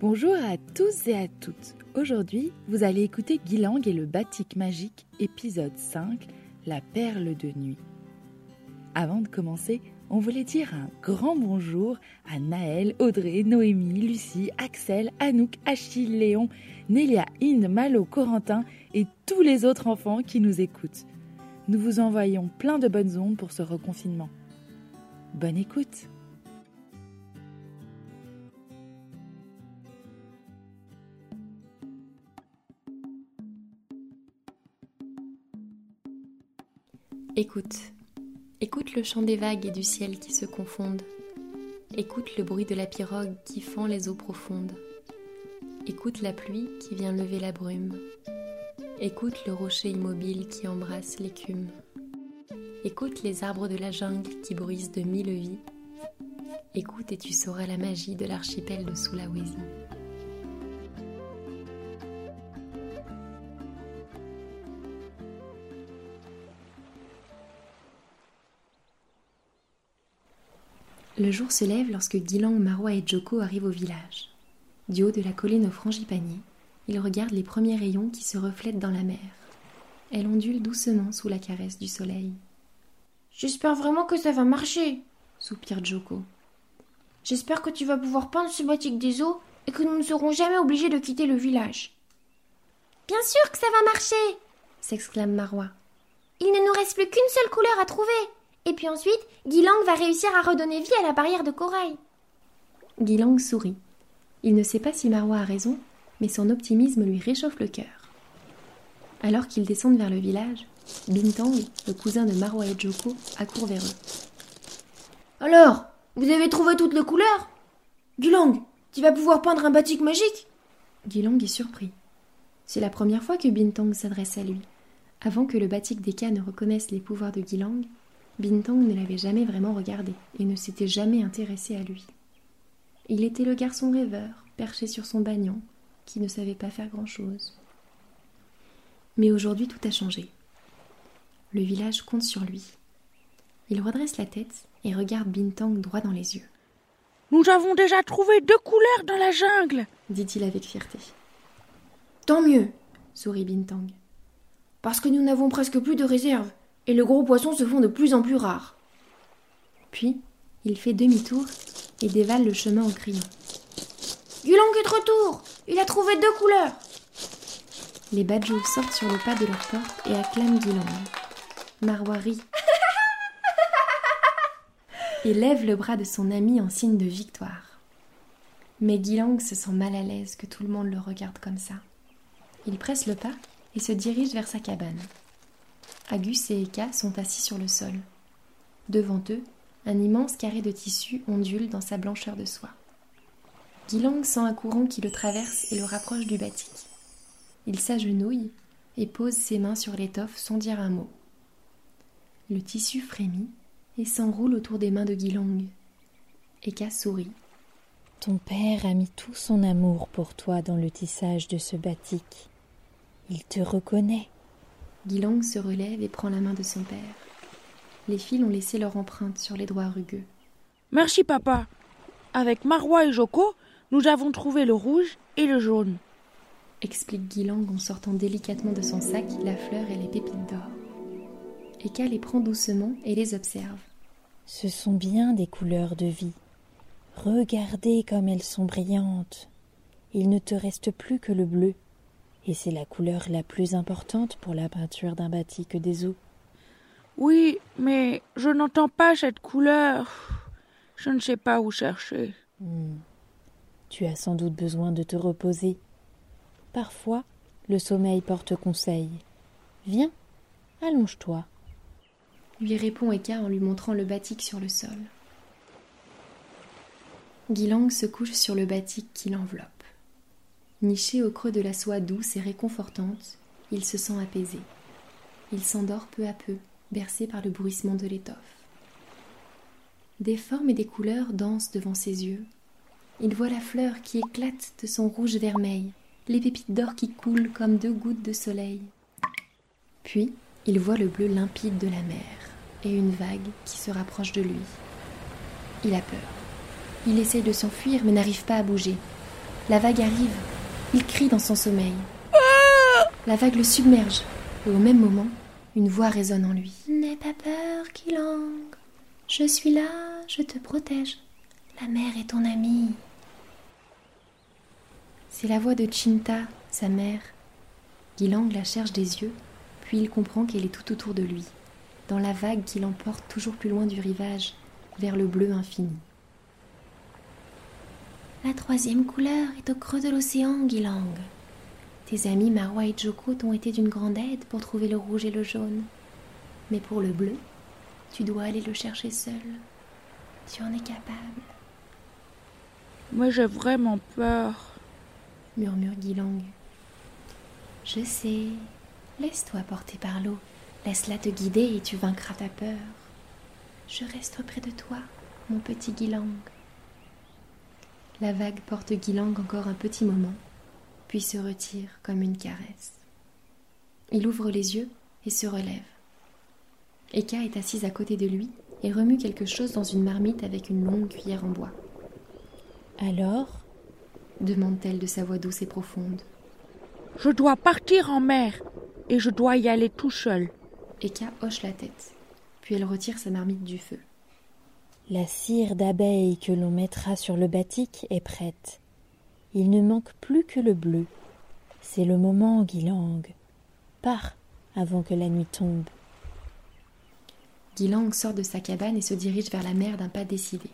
Bonjour à tous et à toutes. Aujourd'hui, vous allez écouter Guilang et le batik magique, épisode 5, La perle de nuit. Avant de commencer, on voulait dire un grand bonjour à Naël, Audrey, Noémie, Lucie, Axel, Anouk, Achille, Léon, Nélia, Inde, Malo, Corentin et tous les autres enfants qui nous écoutent. Nous vous envoyons plein de bonnes ondes pour ce reconfinement. Bonne écoute Écoute. Écoute le chant des vagues et du ciel qui se confondent. Écoute le bruit de la pirogue qui fend les eaux profondes. Écoute la pluie qui vient lever la brume. Écoute le rocher immobile qui embrasse l'écume. Écoute les arbres de la jungle qui bruissent de mille vies. Écoute et tu sauras la magie de l'archipel de Sulawesi. Le jour se lève lorsque Guilang, Marwa et Joko arrivent au village. Du haut de la colline au frangipanier, ils regardent les premiers rayons qui se reflètent dans la mer. Elle ondule doucement sous la caresse du soleil. J'espère vraiment que ça va marcher, soupire Joko. J'espère que tu vas pouvoir peindre ce batik des eaux et que nous ne serons jamais obligés de quitter le village. Bien sûr que ça va marcher s'exclame Marwa. Il ne nous reste plus qu'une seule couleur à trouver. Et puis ensuite, Guilang va réussir à redonner vie à la barrière de corail. Guilang sourit. Il ne sait pas si Marwa a raison, mais son optimisme lui réchauffe le cœur. Alors qu'ils descendent vers le village, Bintang, le cousin de Marwa et Joko, accourt vers eux. Alors, vous avez trouvé toutes les couleurs? Guilang, tu vas pouvoir peindre un batik magique? Guilang est surpris. C'est la première fois que Bintang s'adresse à lui. Avant que le batik d'Eka ne reconnaisse les pouvoirs de Guilang, Bintang ne l'avait jamais vraiment regardé et ne s'était jamais intéressé à lui. Il était le garçon rêveur, perché sur son bagnon, qui ne savait pas faire grand-chose. Mais aujourd'hui tout a changé. Le village compte sur lui. Il redresse la tête et regarde Bintang droit dans les yeux. Nous avons déjà trouvé deux couleurs dans la jungle, dit-il avec fierté. Tant mieux, sourit Bintang. Parce que nous n'avons presque plus de réserve et les gros poissons se font de plus en plus rares. Puis, il fait demi-tour et dévale le chemin en criant. Gulang est de retour Il a trouvé deux couleurs Les badjous sortent sur le pas de leur porte et acclament Guilang. Marwa rit. et lève le bras de son ami en signe de victoire. Mais Guilang se sent mal à l'aise que tout le monde le regarde comme ça. Il presse le pas et se dirige vers sa cabane. Agus et Eka sont assis sur le sol. Devant eux, un immense carré de tissu ondule dans sa blancheur de soie. Guilang sent un courant qui le traverse et le rapproche du batik. Il s'agenouille et pose ses mains sur l'étoffe sans dire un mot. Le tissu frémit et s'enroule autour des mains de Guilang. Eka sourit. Ton père a mis tout son amour pour toi dans le tissage de ce batik. Il te reconnaît. Guilang se relève et prend la main de son père. Les fils ont laissé leur empreinte sur les doigts rugueux. Merci, papa. Avec Marwa et Joko, nous avons trouvé le rouge et le jaune. Explique Guilang en sortant délicatement de son sac la fleur et les pépites d'or. Eka les prend doucement et les observe. Ce sont bien des couleurs de vie. Regardez comme elles sont brillantes. Il ne te reste plus que le bleu et c'est la couleur la plus importante pour la peinture d'un batik des eaux. Oui, mais je n'entends pas cette couleur. Je ne sais pas où chercher. Hmm. Tu as sans doute besoin de te reposer. Parfois, le sommeil porte conseil. Viens, allonge-toi. Lui répond Eka en lui montrant le batik sur le sol. Guilang se couche sur le batik qui l'enveloppe. Niché au creux de la soie douce et réconfortante, il se sent apaisé. Il s'endort peu à peu, bercé par le bruissement de l'étoffe. Des formes et des couleurs dansent devant ses yeux. Il voit la fleur qui éclate de son rouge vermeil, les pépites d'or qui coulent comme deux gouttes de soleil. Puis, il voit le bleu limpide de la mer et une vague qui se rapproche de lui. Il a peur. Il essaye de s'enfuir mais n'arrive pas à bouger. La vague arrive. Il crie dans son sommeil. La vague le submerge. Et au même moment, une voix résonne en lui. N'aie pas peur, Gilang. Je suis là, je te protège. La mer est ton amie. C'est la voix de Chinta, sa mère. Gilang la cherche des yeux, puis il comprend qu'elle est tout autour de lui, dans la vague qui l'emporte toujours plus loin du rivage, vers le bleu infini. La troisième couleur est au creux de l'océan, Gilang. Tes amis Marwa et Joko t'ont été d'une grande aide pour trouver le rouge et le jaune. Mais pour le bleu, tu dois aller le chercher seul. Tu en es capable. Mais j'ai vraiment peur, murmure Gilang. Je sais. Laisse-toi porter par l'eau. Laisse-la te guider et tu vaincras ta peur. Je reste près de toi, mon petit Gilang. La vague porte Gilang encore un petit moment, puis se retire comme une caresse. Il ouvre les yeux et se relève. Eka est assise à côté de lui et remue quelque chose dans une marmite avec une longue cuillère en bois. Alors? demande-t-elle de sa voix douce et profonde. Je dois partir en mer et je dois y aller tout seul. Eka hoche la tête, puis elle retire sa marmite du feu. La cire d'abeille que l'on mettra sur le batik est prête. Il ne manque plus que le bleu. C'est le moment, Guilang. Pars avant que la nuit tombe. Guilang sort de sa cabane et se dirige vers la mer d'un pas décidé.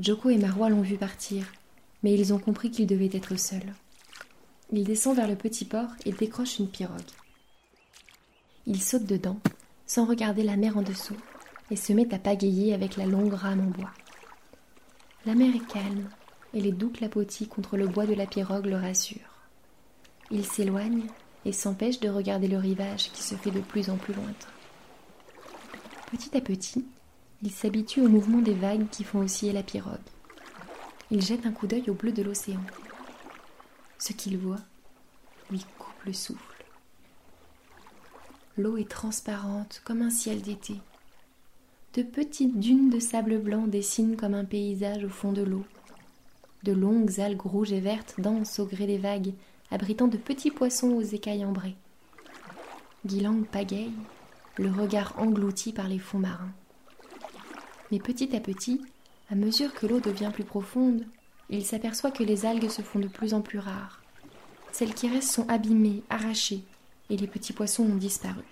Joko et Marwa l'ont vu partir, mais ils ont compris qu'il devait être seul. Il descend vers le petit port et décroche une pirogue. Il saute dedans, sans regarder la mer en dessous, et se met à pagayer avec la longue rame en bois. La mer est calme, et les doux clapotis contre le bois de la pirogue le rassurent. Il s'éloigne et s'empêche de regarder le rivage qui se fait de plus en plus lointain. Petit à petit, il s'habitue au mouvement des vagues qui font osciller la pirogue. Il jette un coup d'œil au bleu de l'océan. Ce qu'il voit lui coupe le souffle. L'eau est transparente comme un ciel d'été de petites dunes de sable blanc dessinent comme un paysage au fond de l'eau. De longues algues rouges et vertes dansent au gré des vagues, abritant de petits poissons aux écailles ambrées. Guilang pagaille, le regard englouti par les fonds marins. Mais petit à petit, à mesure que l'eau devient plus profonde, il s'aperçoit que les algues se font de plus en plus rares. Celles qui restent sont abîmées, arrachées, et les petits poissons ont disparu.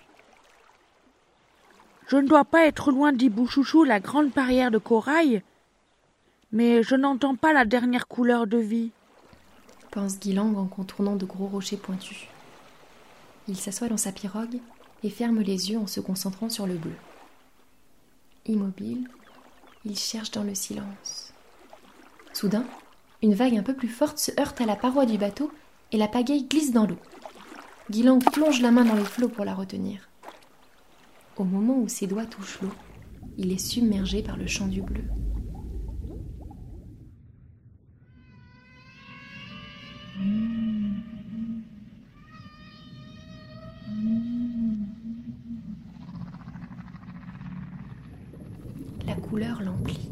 Je ne dois pas être loin d'Ibouchouchou, la grande barrière de corail. Mais je n'entends pas la dernière couleur de vie. Pense Guilang en contournant de gros rochers pointus. Il s'assoit dans sa pirogue et ferme les yeux en se concentrant sur le bleu. Immobile, il cherche dans le silence. Soudain, une vague un peu plus forte se heurte à la paroi du bateau et la pagaille glisse dans l'eau. Guilang plonge la main dans les flots pour la retenir. Au moment où ses doigts touchent l'eau, il est submergé par le chant du bleu. La couleur l'emplit.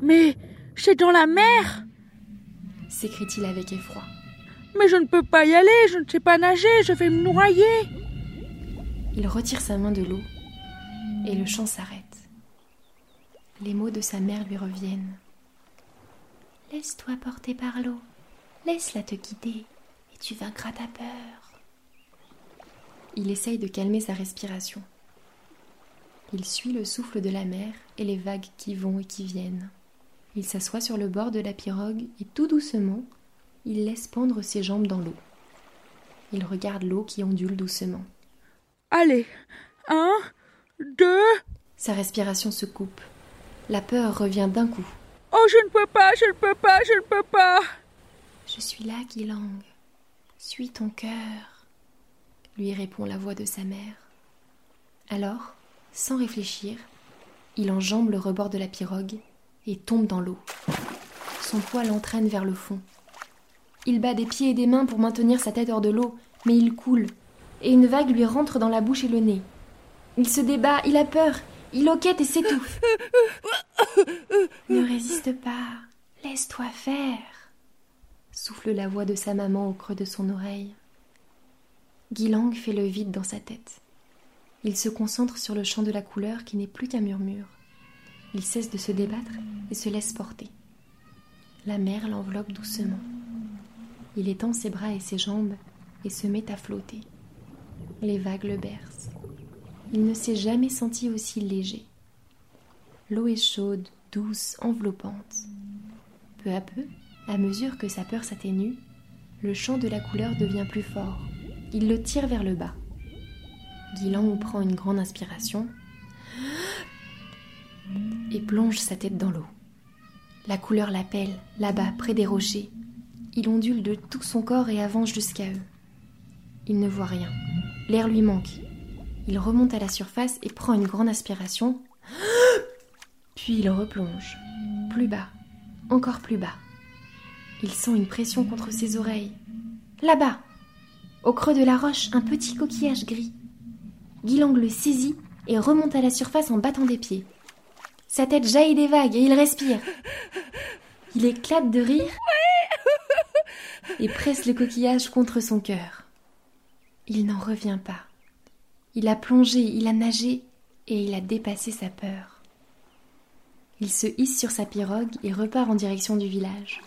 Mais c'est dans la mer s'écrie-t-il avec effroi. Mais je ne peux pas y aller, je ne sais pas nager, je vais me noyer. Il retire sa main de l'eau et le chant s'arrête. Les mots de sa mère lui reviennent. Laisse-toi porter par l'eau, laisse-la te guider et tu vaincras ta peur. Il essaye de calmer sa respiration. Il suit le souffle de la mer et les vagues qui vont et qui viennent. Il s'assoit sur le bord de la pirogue et tout doucement, il laisse pendre ses jambes dans l'eau. Il regarde l'eau qui ondule doucement. Allez, un, deux. Sa respiration se coupe. La peur revient d'un coup. Oh, je ne peux pas, je ne peux pas, je ne peux pas. Je suis là, Guilang. Suis ton cœur, lui répond la voix de sa mère. Alors, sans réfléchir, il enjambe le rebord de la pirogue et tombe dans l'eau. Son poids l'entraîne vers le fond. Il bat des pieds et des mains pour maintenir sa tête hors de l'eau, mais il coule, et une vague lui rentre dans la bouche et le nez. Il se débat, il a peur, il hoquette et s'étouffe. ne résiste pas, laisse-toi faire, souffle la voix de sa maman au creux de son oreille. Guilang fait le vide dans sa tête. Il se concentre sur le chant de la couleur qui n'est plus qu'un murmure. Il cesse de se débattre et se laisse porter. La mer l'enveloppe doucement. Il étend ses bras et ses jambes et se met à flotter. Les vagues le bercent. Il ne s'est jamais senti aussi léger. L'eau est chaude, douce, enveloppante. Peu à peu, à mesure que sa peur s'atténue, le chant de la couleur devient plus fort. Il le tire vers le bas. Guilan prend une grande inspiration et plonge sa tête dans l'eau. La couleur l'appelle, là-bas, près des rochers. Il ondule de tout son corps et avance jusqu'à eux. Il ne voit rien. L'air lui manque. Il remonte à la surface et prend une grande aspiration. Puis il replonge. Plus bas. Encore plus bas. Il sent une pression contre ses oreilles. Là-bas. Au creux de la roche, un petit coquillage gris. Guilang le saisit et remonte à la surface en battant des pieds. Sa tête jaillit des vagues et il respire. Il éclate de rire et presse le coquillage contre son cœur. Il n'en revient pas. Il a plongé, il a nagé et il a dépassé sa peur. Il se hisse sur sa pirogue et repart en direction du village.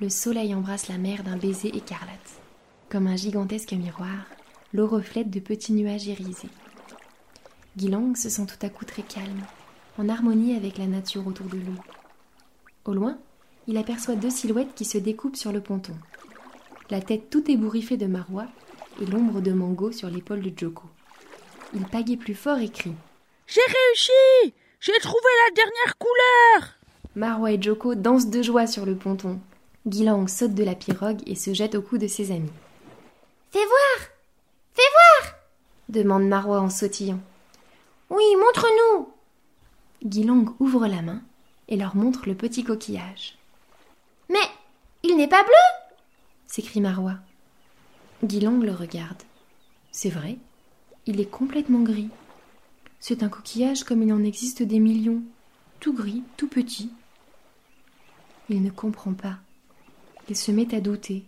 Le soleil embrasse la mer d'un baiser écarlate. Comme un gigantesque miroir, l'eau reflète de petits nuages irisés. Guilang se sent tout à coup très calme en harmonie avec la nature autour de lui. Au loin, il aperçoit deux silhouettes qui se découpent sur le ponton. La tête tout ébouriffée de Marwa et l'ombre de Mango sur l'épaule de Joko. Il pagaie plus fort et crie J'ai réussi J'ai trouvé la dernière couleur Marwa et Joko dansent de joie sur le ponton. Guilang saute de la pirogue et se jette au cou de ses amis. Fais voir Fais voir demande Marwa en sautillant. Oui, montre-nous Guilang ouvre la main et leur montre le petit coquillage. Mais il n'est pas bleu s'écrie Marwa. Guilang le regarde. C'est vrai, il est complètement gris. C'est un coquillage comme il en existe des millions, tout gris, tout petit. Il ne comprend pas. Il se met à douter.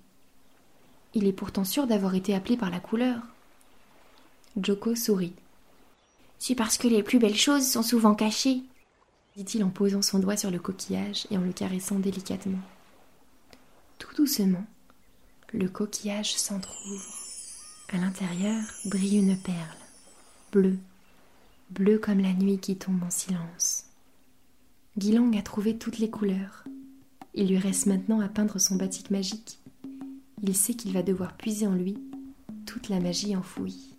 Il est pourtant sûr d'avoir été appelé par la couleur. Joko sourit. C'est parce que les plus belles choses sont souvent cachées, dit-il en posant son doigt sur le coquillage et en le caressant délicatement. Tout doucement, le coquillage s'entr'ouvre. À l'intérieur brille une perle, bleue, bleue comme la nuit qui tombe en silence. Guilang a trouvé toutes les couleurs. Il lui reste maintenant à peindre son batik magique. Il sait qu'il va devoir puiser en lui toute la magie enfouie.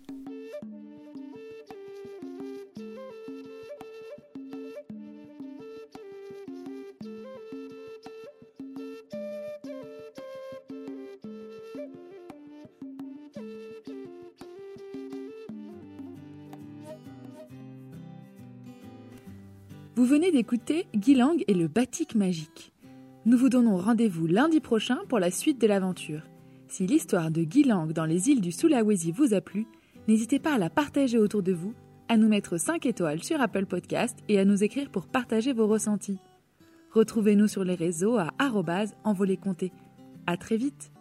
D'écouter Guilang et le batik magique. Nous vous donnons rendez-vous lundi prochain pour la suite de l'aventure. Si l'histoire de Guilang dans les îles du Sulawesi vous a plu, n'hésitez pas à la partager autour de vous, à nous mettre 5 étoiles sur Apple Podcast et à nous écrire pour partager vos ressentis. Retrouvez-nous sur les réseaux à envoler À très vite!